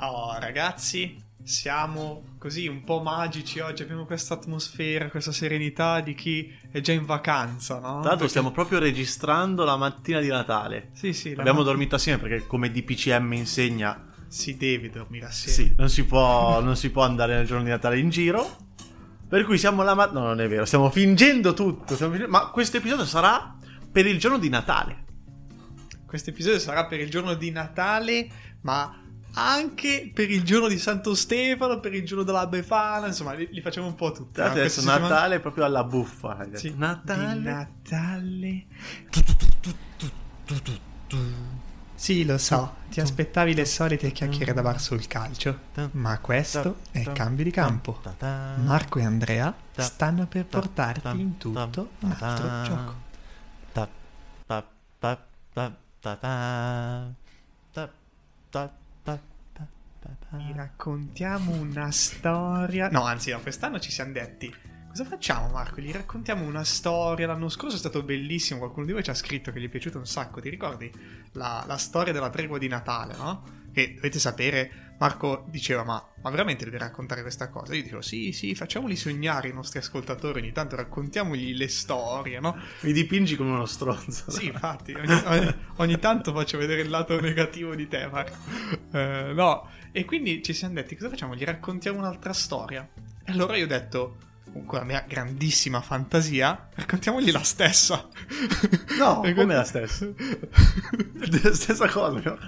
Oh, ragazzi, siamo così un po' magici oggi. Abbiamo questa atmosfera, questa serenità di chi è già in vacanza, no? Tra l'altro, Perché- stiamo proprio registrando la mattina di Natale. Sì, sì, Abbiamo notte dormito assieme perché, come DPCM insegna, Si deve dormire assieme. sì, non si, può, non si può andare nel giorno di Natale in giro. Per cui siamo la mattina. No, non è vero, stiamo fingendo tutto. stiamo fingendo- Ma questo episodio sarà per il giorno di Natale. Questo episodio sarà per il giorno di Natale, ma anche per il giorno di Santo Stefano, per il giorno della Befana, insomma, li, li facciamo un po' tutti. Adesso settimana- Natale è proprio alla buffa. Sì, Natale. di Natale. Sì, lo so, ti aspettavi le solite chiacchiere da bar sul calcio, ma questo è cambio di campo. Marco e Andrea stanno per portarti in tutto un altro gioco. Vi raccontiamo una storia. No, anzi, no, quest'anno ci siamo detti. Cosa facciamo, Marco? Gli raccontiamo una storia. L'anno scorso è stato bellissimo. Qualcuno di voi ci ha scritto che gli è piaciuto un sacco. Ti ricordi la, la storia della tregua di Natale, no? Che dovete sapere, Marco diceva: Ma, ma veramente devi raccontare questa cosa? Io dicevo: Sì, sì, facciamoli sognare i nostri ascoltatori. Ogni tanto raccontiamogli le storie, no? Mi dipingi come uno stronzo. Sì, infatti, ogni, ogni- ogni tanto faccio vedere il lato negativo di te, Marco. Eh, no, e quindi ci siamo detti, cosa facciamo? Gli raccontiamo un'altra storia? E allora io ho detto, con la mia grandissima fantasia, raccontiamogli la stessa. No, come quindi- la stessa? La stessa cosa.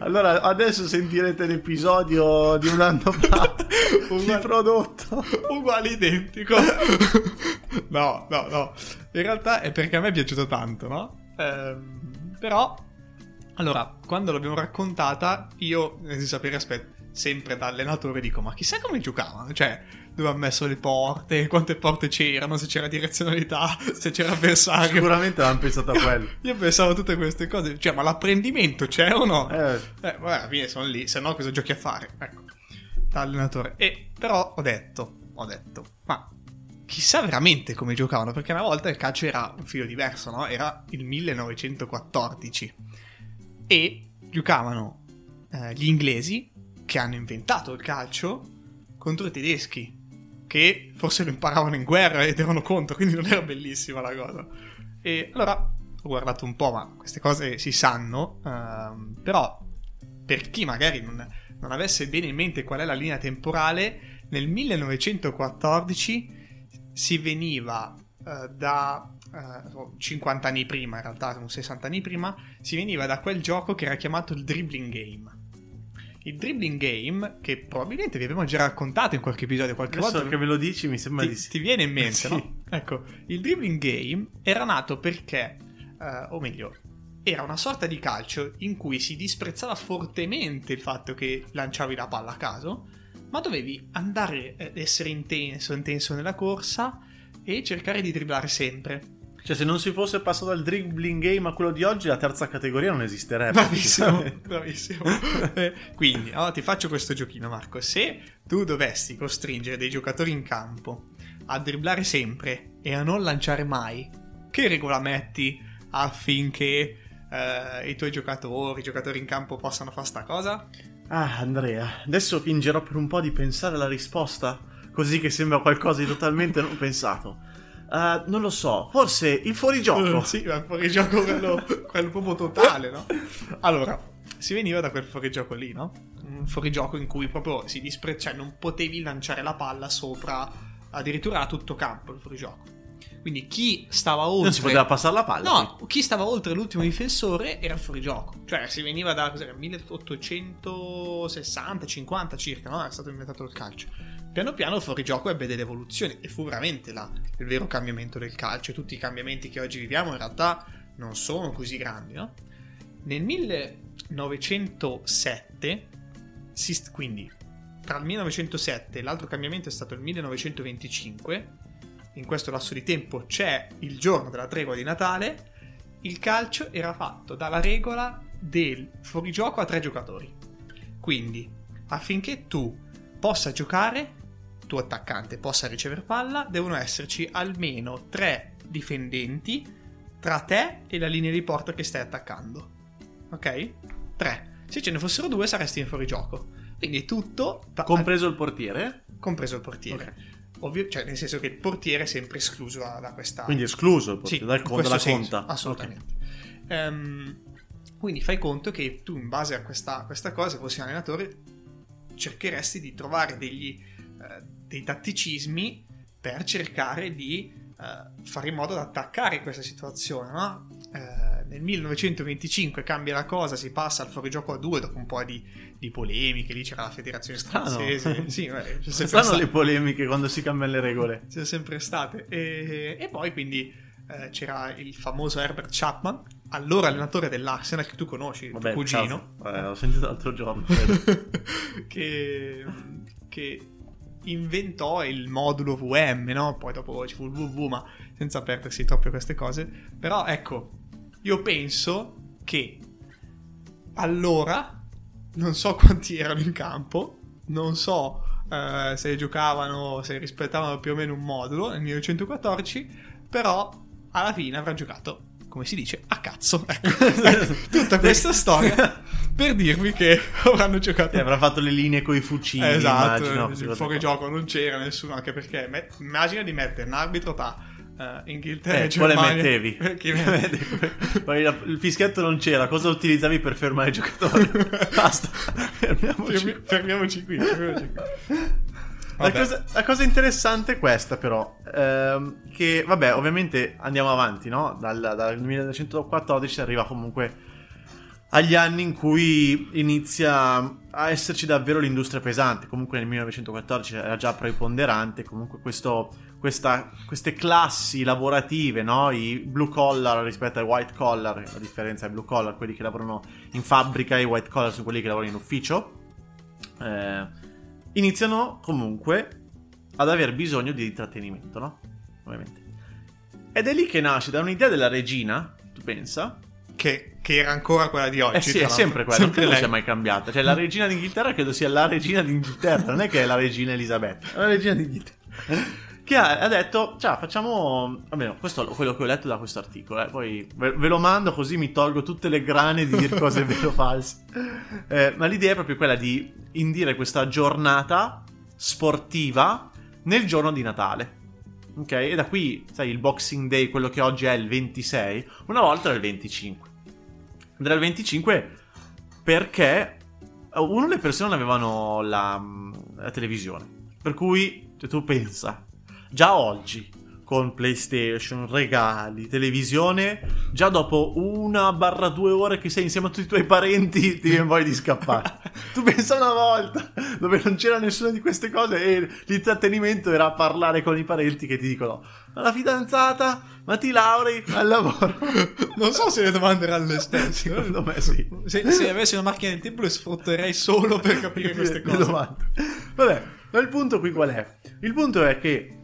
Allora, adesso sentirete l'episodio di un anno fa di Uguale- prodotto. Uguale identico. no, no, no. In realtà è perché a me è piaciuto tanto, no? Ehm, però, allora, quando l'abbiamo raccontata, io, nel sapere, aspetta, sempre da allenatore dico, ma chissà come giocavano? Cioè, dove hanno messo le porte, quante porte c'erano, se c'era direzionalità, se c'era avversario. Sicuramente l'hanno pensato a quello. Io pensavo a tutte queste cose, cioè, ma l'apprendimento c'è o no? Eh, Eh, vabbè, alla fine sono lì, se no cosa giochi a fare? Ecco, da allenatore. E però ho detto, ho detto, ma chissà veramente come giocavano, perché una volta il calcio era un filo diverso, no? Era il 1914 e giocavano eh, gli inglesi che hanno inventato il calcio contro i tedeschi che forse lo imparavano in guerra ed erano contro, quindi non era bellissima la cosa. E allora ho guardato un po', ma queste cose si sanno, ehm, però per chi magari non, non avesse bene in mente qual è la linea temporale, nel 1914 si veniva eh, da eh, 50 anni prima, in realtà sono 60 anni prima, si veniva da quel gioco che era chiamato il dribbling game. Il dribbling game, che probabilmente vi abbiamo già raccontato in qualche episodio, qualche adesso volta che me lo dici mi sembra ti, di sì. ti viene in mente, Sì. no? Ecco, il dribbling game era nato perché, eh, o meglio, era una sorta di calcio in cui si disprezzava fortemente il fatto che lanciavi la palla a caso, ma dovevi andare ad essere intenso, intenso nella corsa e cercare di dribblare sempre. Cioè, se non si fosse passato dal dribbling game a quello di oggi, la terza categoria non esisterebbe. Bravissimo, bravissimo. Eh, Quindi, allora ti faccio questo giochino, Marco. Se tu dovessi costringere dei giocatori in campo a dribblare sempre e a non lanciare mai, che regola metti affinché eh, i tuoi giocatori, i giocatori in campo possano fare sta cosa? Ah, Andrea, adesso fingerò per un po' di pensare alla risposta, così che sembra qualcosa di totalmente non pensato. Ah, non lo so, forse il fuorigioco. Sì, ma il fuorigioco quello, quello proprio totale, no? Allora, si veniva da quel fuorigioco lì, no? Un fuorigioco in cui proprio si dispre... cioè non potevi lanciare la palla sopra, addirittura a tutto campo il fuorigioco. Quindi chi stava oltre... Non si poteva passare la palla. No, chi stava oltre l'ultimo difensore era fuori gioco. Cioè, si veniva da cos'era, 1860-50 circa, no? È stato inventato il calcio. Piano piano il fuorigioco ebbe delle evoluzioni e fu veramente la- il vero cambiamento del calcio. Tutti i cambiamenti che oggi viviamo in realtà non sono così grandi, no? Nel 1907, si st- quindi tra il 1907 e l'altro cambiamento è stato il 1925, in questo lasso di tempo c'è il giorno della tregua di Natale, il calcio era fatto dalla regola del fuorigioco a tre giocatori. Quindi, affinché tu possa giocare, tu attaccante possa ricevere palla, devono esserci almeno tre difendenti tra te e la linea di porta che stai attaccando. Ok? Tre. Se ce ne fossero due saresti in fuorigioco. Quindi tutto... ta- Compreso il portiere? compreso il portiere. Ovvio, cioè nel senso che il portiere è sempre escluso da, da questa... Quindi escluso il Sì, dal conto, dalla senso, conta. Assolutamente. Ehm, quindi fai conto che tu, in base a questa, questa cosa, se fossi un allenatore, cercheresti di trovare degli, eh, dei tatticismi per cercare di eh, fare in modo di attaccare questa situazione. no? Eh, nel 1925 cambia la cosa, si passa al fuorigioco a due dopo un po' di, di polemiche. Lì c'era la federazione scozzese. sì, beh, c'è Stanno le polemiche quando si cambiano le regole. sono sempre state. E, e poi quindi eh, c'era il famoso Herbert Chapman, allora allenatore dell'Arsenal che tu conosci, Vabbè, tuo cugino. Eh, l'ho sentito l'altro giorno. che, che inventò il modulo VM, no? Poi dopo ci fu il WW, ma senza perdersi troppo queste cose. Però ecco, io penso che allora non so quanti erano in campo, non so eh, se giocavano, se rispettavano più o meno un modulo nel 1914, però alla fine avrà giocato, come si dice, a cazzo. Ecco, tutta questa storia per dirvi che avranno giocato E avrà fatto le linee con i fucili. esatto, immagino, il fuorigioco non c'era nessuno, anche perché met- immagina di mettere un arbitro tra eh, Inghilterra Eh, e quale Germania. mettevi? Perché il fischietto non c'era, cosa utilizzavi per fermare i giocatori? Basta, fermiamoci. Fermi- fermiamoci qui. fermiamoci qui. La cosa, la cosa interessante è questa, però. ehm, che, vabbè, ovviamente andiamo avanti, no? Dal, dal 1914 si arriva comunque agli anni in cui inizia a esserci davvero l'industria pesante. Comunque nel 1914 era già preponderante. Comunque questo, questa- queste classi lavorative, no? I blue collar rispetto ai white collar. La differenza è blue collar, quelli che lavorano in fabbrica, e i white collar sono quelli che lavorano in ufficio. Eh, iniziano comunque ad aver bisogno di intrattenimento, no? Ovviamente. Ed è lì che nasce da un'idea della regina, tu pensa? Che, che era ancora quella di oggi. Eh sì, è sempre quella, non Sempre credo lei. sia mai cambiata. Cioè, la regina d'Inghilterra credo sia la regina d'Inghilterra, non è che è la regina Elisabetta, è la regina d'Inghilterra. Che ha, ha detto, ciao, facciamo... Almeno, questo è quello che ho letto da questo articolo, eh, poi ve, ve lo mando così mi tolgo tutte le grane di dire cose vero o false. Eh, ma l'idea è proprio quella di indire questa giornata sportiva nel giorno di Natale. Ok? E da qui, sai, il Boxing Day, quello che oggi è il 26, una volta era il 25. Ed era il 25 perché uno le persone non avevano la, la televisione. Per cui, se tu pensa, già oggi con PlayStation, regali, televisione, già dopo una barra due ore che sei insieme a tutti i tuoi parenti ti viene voglia di scappare. tu pensa una volta dove non c'era nessuna di queste cose e l'intrattenimento era parlare con i parenti che ti dicono ma la fidanzata, ma ti laurei al lavoro. Non so se le domande erano le stesse. Secondo me sì. Se, se avessi una macchina del tempo le sfrutterei solo per capire queste cose. domande. Vabbè, ma il punto qui qual è? Il punto è che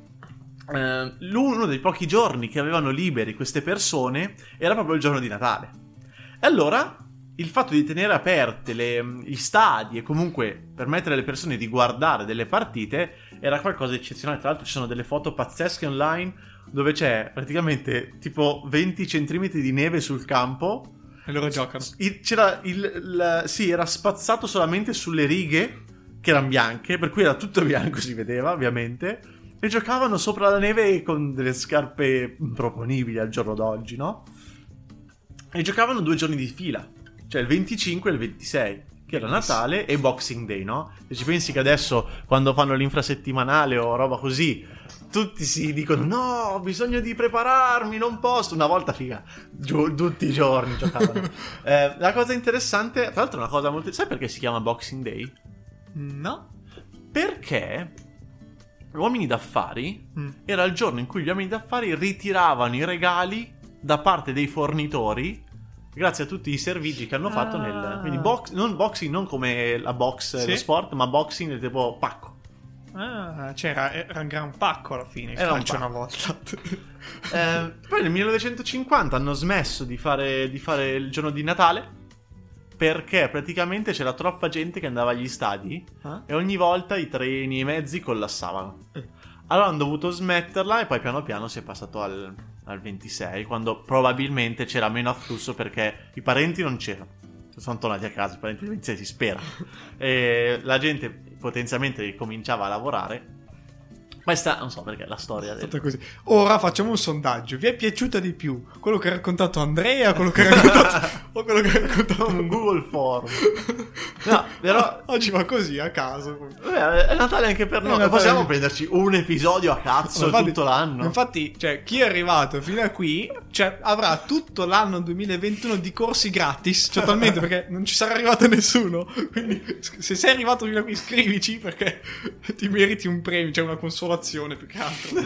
eh, uno dei pochi giorni che avevano liberi queste persone era proprio il giorno di Natale. E allora il fatto di tenere aperte le- gli stadi e comunque permettere alle persone di guardare delle partite era qualcosa di eccezionale. Tra l'altro ci sono delle foto pazzesche online dove c'è praticamente tipo 20 centimetri di neve sul campo E loro giocano. c'era il, il- sì, era spazzato solamente sulle righe che erano bianche, per cui era tutto bianco, si vedeva ovviamente. E giocavano sopra la neve con delle scarpe improponibili al giorno d'oggi, no? E giocavano due giorni di fila, cioè il 25 e il 26, che era Natale e Boxing Day, no? Se ci pensi che adesso, quando fanno l'infrasettimanale o roba così, tutti si dicono: No, ho bisogno di prepararmi, non posso. Una volta, figa, giu- tutti i giorni giocavano. Eh, la cosa interessante, tra l'altro, una cosa molto. Sai perché si chiama Boxing Day? No? Perché uomini d'affari Mm. era il giorno in cui gli uomini d'affari ritiravano i regali da parte dei fornitori grazie a tutti i servigi che hanno fatto Ah. nel quindi box, non boxing non come la box Sì. lo sport ma boxing del tipo pacco Ah, c'era, era un gran pacco alla fine. Era un una volta. Eh, poi nel 1950 hanno smesso di fare, di fare il giorno di Natale perché praticamente c'era troppa gente che andava agli stadi Ah? e ogni volta i treni e i mezzi collassavano. Eh. Allora hanno dovuto smetterla e poi piano piano si è passato al, al 26 quando probabilmente c'era meno afflusso perché i parenti non c'erano. sono tornati a casa, apparentemente si spera. E la gente potenzialmente cominciava a lavorare. Questa non so perché è la storia È del... stata così. Ora facciamo un sondaggio. Vi è piaciuta di più quello che ha raccontato Andrea, quello che ha raccontato o quello che ha raccontato un Google Form. No, però oggi va così a caso. Vabbè, è Natale anche per noi. Possiamo prenderci un episodio a cazzo Infatti- tutto l'anno. Infatti, cioè, chi è arrivato fino a qui cioè, avrà tutto l'anno 2021 di corsi gratis, totalmente, perché non ci sarà arrivato nessuno. Quindi, se sei arrivato fino a qui, scrivici perché ti meriti un premio, cioè una consolazione più che altro.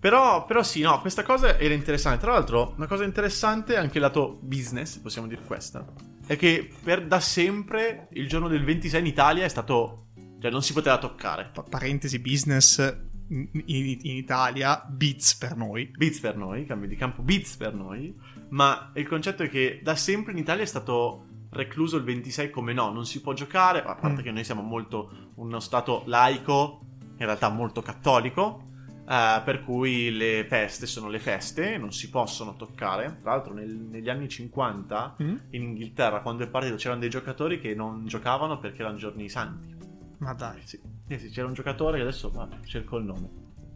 Però, però sì, no, questa cosa era interessante. Tra l'altro, una cosa interessante anche il lato business, possiamo dire questa, è che per da sempre il giorno del 26 in Italia è stato... Cioè, non si poteva toccare. Pa- parentesi business in, in- Italia, Beats per noi. Beats per noi, cambio di campo, Beats per noi. Ma il concetto è che da sempre in Italia è stato recluso il 26 come no, non si può giocare, a parte Mm. che noi siamo molto uno stato laico, in realtà molto cattolico, eh, per cui le feste sono le feste, non si possono toccare. Tra l'altro nel- negli anni 50 Mm? in Inghilterra, quando è partito, c'erano dei giocatori che non giocavano perché erano giorni santi. Ma dai. Sì, Eh sì, c'era un giocatore che adesso va, cerco il nome.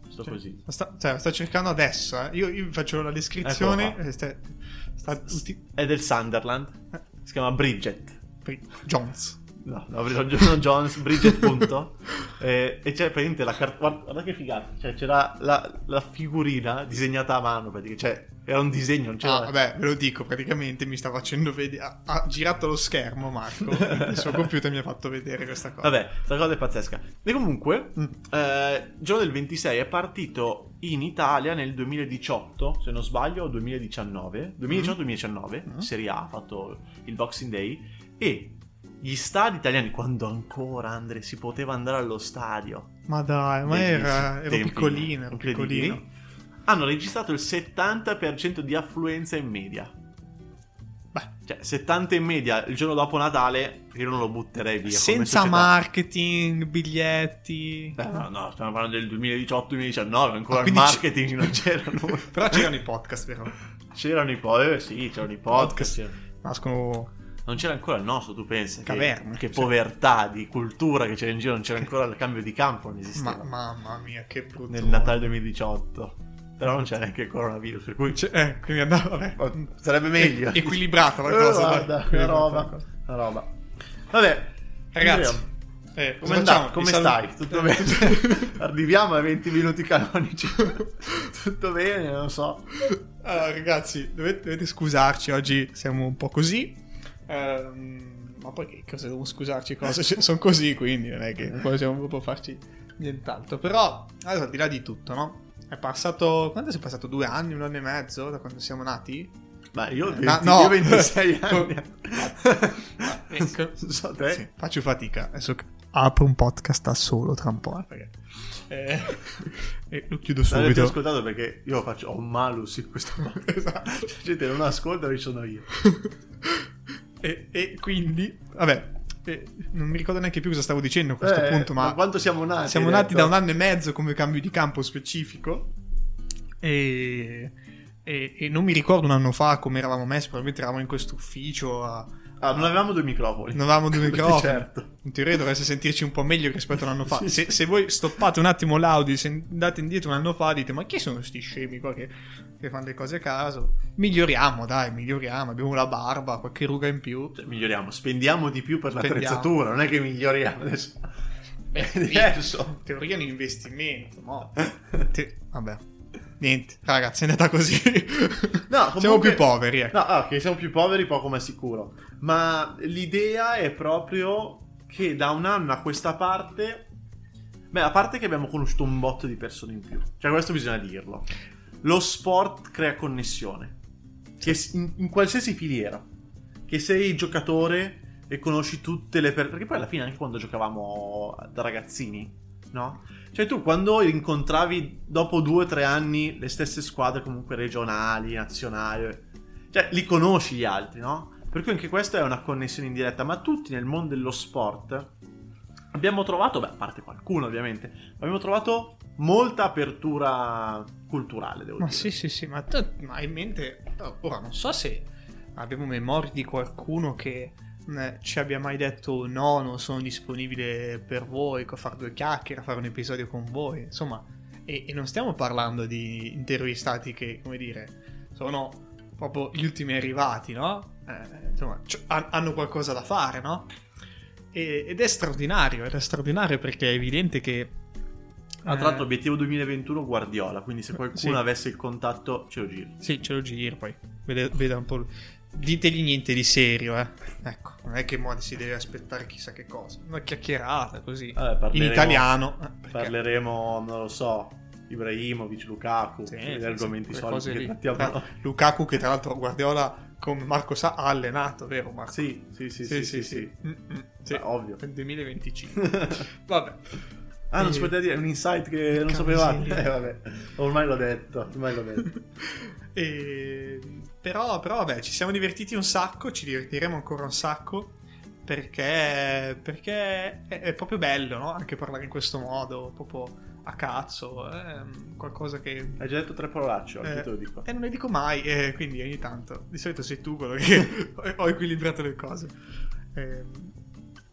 Sto Cioè, così. Sta, cioè, sto cercando adesso. eh. Io, io faccio la descrizione. Eccolo qua. e sta- sta tutti- È del Sunderland. Eh. Si chiama Bridget. Jones. No, no, John Jones, Bridget punto. Eh, e c'è praticamente la carta. Guarda, guarda che figata. Cioè, c'era la, la figurina disegnata a mano. praticamente. Cioè, era un disegno, non c'era. Ah, vabbè, ve lo dico, praticamente mi sta facendo vedere. Ha, ha girato lo schermo, Marco. il suo computer mi ha fatto vedere questa cosa. Vabbè, questa cosa è pazzesca. E comunque, Mm. eh, giorno del 26 è partito in Italia nel 2018, se non sbaglio, o 2019. 2018-2019, Mm. Serie A, ha fatto il Boxing Day. E gli stadi italiani, quando ancora, Andre, si poteva andare allo stadio. Ma dai, ma era, ero piccolino, ero piccolino. Hanno registrato il 70% di affluenza in media. Beh, Cioè, 70 in media il giorno dopo Natale, io non lo butterei via. senza marketing, biglietti. Beh, no, no, stiamo parlando del 2018-2019, ancora Ah, il quindi c- marketing non c'erano. Però c'erano i podcast, vero? c'erano i podcast, sì, c'erano i podcast. c'erano- Nascono. Non c'era ancora il nostro, tu pensi? Che, Caverne, che cioè. povertà di cultura che c'era in giro, non c'era ancora il cambio di campo, non esisteva. Ma, mamma mia, che brutto. Nel Natale 2018. Però non c'era neanche il coronavirus, per cui eh, quindi andava. Vabbè. sarebbe meglio. E- equilibrata la cosa. Eh, dai. guarda, una roba, cosa. una roba. Vabbè, Ragazzi, eh, cosa come, facciamo? come stai? Tutto bene? Arriviamo ai 20 minuti canonici. Tutto bene, non so. Allora, ragazzi, dovete, dovete scusarci. Oggi siamo un po' così. Ehm, ma poi che cosa devo scusarci? Cosa? Cioè, sono così, quindi non è che possiamo proprio farci nient'altro. Però, adesso al di là di tutto, no? È passato. Quanto è passato? Due anni, un anno e mezzo da quando siamo nati? Ma io, ho Eh, 20 no. io ho 26 anni. Ecco. So te. Sì, faccio fatica. Adesso apro un podcast da solo tra un po'. eh, perché... eh, e lo chiudo Non avete subito. ascoltato perché io faccio ho un malus in questo podcast. Esatto. C'è gente non ascolta, ci sono io. e, e quindi, vabbè, eh, non mi ricordo neanche più cosa stavo dicendo a questo Eh, punto, ma quanto siamo nati? siamo nati da un anno e mezzo come cambio di campo specifico e, e- e non mi ricordo un anno fa come eravamo messi, probabilmente eravamo in questo ufficio a... Ah, non avevamo due microfoni. Non avevamo due microfoni. certo. In teoria dovreste sentirci un po' meglio rispetto a un anno fa. Sì, se, se voi stoppate un attimo l'audio, se andate indietro un anno fa, dite: Ma chi sono sti scemi qua che, che fanno le cose a caso? Miglioriamo, dai, miglioriamo. Abbiamo la barba, qualche ruga in più. Cioè, miglioriamo, spendiamo di più per Spendiamo. l'attrezzatura, non è che miglioriamo adesso. Beh, è diverso. In teoria è un investimento, no? Te- vabbè. Niente, ragazzi, è andata così. No, Siamo comunque- più poveri, ecco. No, ah, ok, siamo più poveri, poco ma sicuro. Ma l'idea è proprio che da un anno a questa parte... Beh, a parte che abbiamo conosciuto un botto di persone in più. Cioè, questo bisogna dirlo. Lo sport crea connessione. Che in, in qualsiasi filiera. Che sei giocatore e conosci tutte le persone... Perché poi alla fine anche quando giocavamo da ragazzini, no? Cioè tu quando incontravi dopo due o tre anni le stesse squadre comunque regionali, nazionali, cioè li conosci gli altri, no? Per cui anche questa è una connessione indiretta, ma tutti nel mondo dello sport abbiamo trovato, beh, a parte qualcuno ovviamente, ma abbiamo trovato molta apertura culturale, devo Ma dire. sì, sì, sì, ma, tu- ma hai in mente... oh, Ora non so se abbiamo memoria di qualcuno che eh, ci abbia mai detto no, non sono disponibile per voi, a fare due chiacchiere, a fare un episodio con voi, insomma, e, e non stiamo parlando di intervistati che, come dire, sono proprio gli ultimi arrivati, no? Eh, insomma, c- hanno qualcosa da fare, no? E, ed è straordinario, ed è straordinario perché è evidente che... Ah, tra l'altro, obiettivo 2021 Guardiola, quindi se qualcuno Sì. avesse il contatto ce lo giri. Sì, ce lo giro poi. Vede, veda un po'. lui. Ditegli niente di serio, eh. Ecco, non è che mo si deve aspettare chissà che cosa. Una chiacchierata così. Vabbè, In italiano. eh, Parleremo, non lo so, Ibrahimovic, Lukaku, Sì, gli sì, argomenti sì, soliti che trattiamo. Tra- Lukaku che tra l'altro Guardiola come Marco sa ha allenato, vero Marco? Sì, sì, sì, sì, sì, sì. Mm, sì. Beh, ovvio. Nel 2025. Vabbè. Ah, non si poteva dire, è un insight che non sapevate. sì. Eh, vabbè, ormai l'ho detto, ormai l'ho detto. E- Però, però, vabbè, ci siamo divertiti un sacco, ci divertiremo ancora un sacco. Perché, perché è, è proprio bello, no? Anche parlare in questo modo, proprio a cazzo. È qualcosa che. Hai già detto tre parolacce, oggi Eh, te lo dico. E non le dico mai, eh, quindi ogni tanto. Di solito sei tu quello che ho equilibrato le cose. Ehm,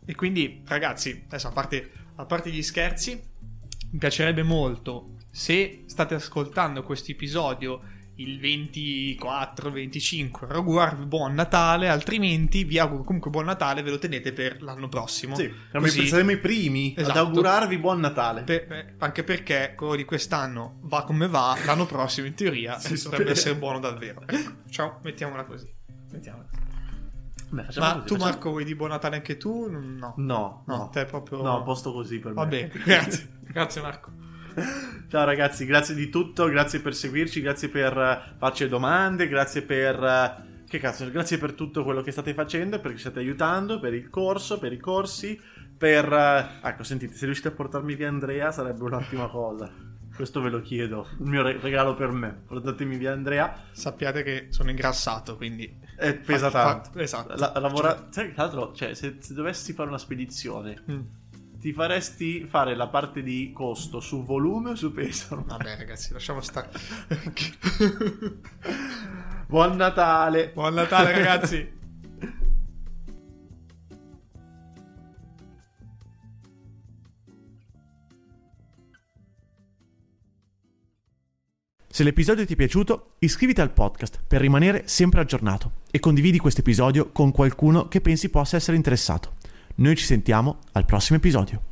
e quindi, ragazzi, adesso a parte, a parte gli scherzi, mi piacerebbe molto se state ascoltando questo episodio il 24, 25, augurarvi buon Natale, altrimenti vi auguro comunque buon Natale, ve lo tenete per l'anno prossimo. Sì, Così- saremo i primi Esatto. ad augurarvi buon Natale. per- eh, anche perché quello di quest'anno va come va, l'anno prossimo in teoria Si dovrebbe essere buono davvero. Ecco, ciao, mettiamola così. Mettiamola così. Beh, Ma così, tu facciamo- Marco vuoi di buon Natale anche tu? No. No, No, no. te proprio... No, a posto così per me. Va bene, grazie. grazie Marco. Ciao ragazzi, grazie di tutto, grazie per seguirci, grazie per eh, farci domande, grazie per... eh, che cazzo, grazie per tutto quello che state facendo, perché ci state aiutando, per il corso, per i corsi, per... eh, ecco, sentite, se riuscite a portarmi via Andrea sarebbe un'ottima cosa. Questo ve lo chiedo, il mio re- regalo per me. Portatemi via Andrea, Sappiate che sono ingrassato, quindi... e pesa Fa- tanto. fa- esatto. La- lavora... Che tra l'altro, cioè, se, se dovessi fare una spedizione, Mm. Ti faresti fare la parte di costo su volume o su peso? Vabbè ragazzi, lasciamo stare. Buon Natale! buon Natale ragazzi. Se l'episodio ti è piaciuto, iscriviti al podcast per rimanere sempre aggiornato e condividi questo episodio con qualcuno che pensi possa essere interessato. Noi ci sentiamo al prossimo episodio.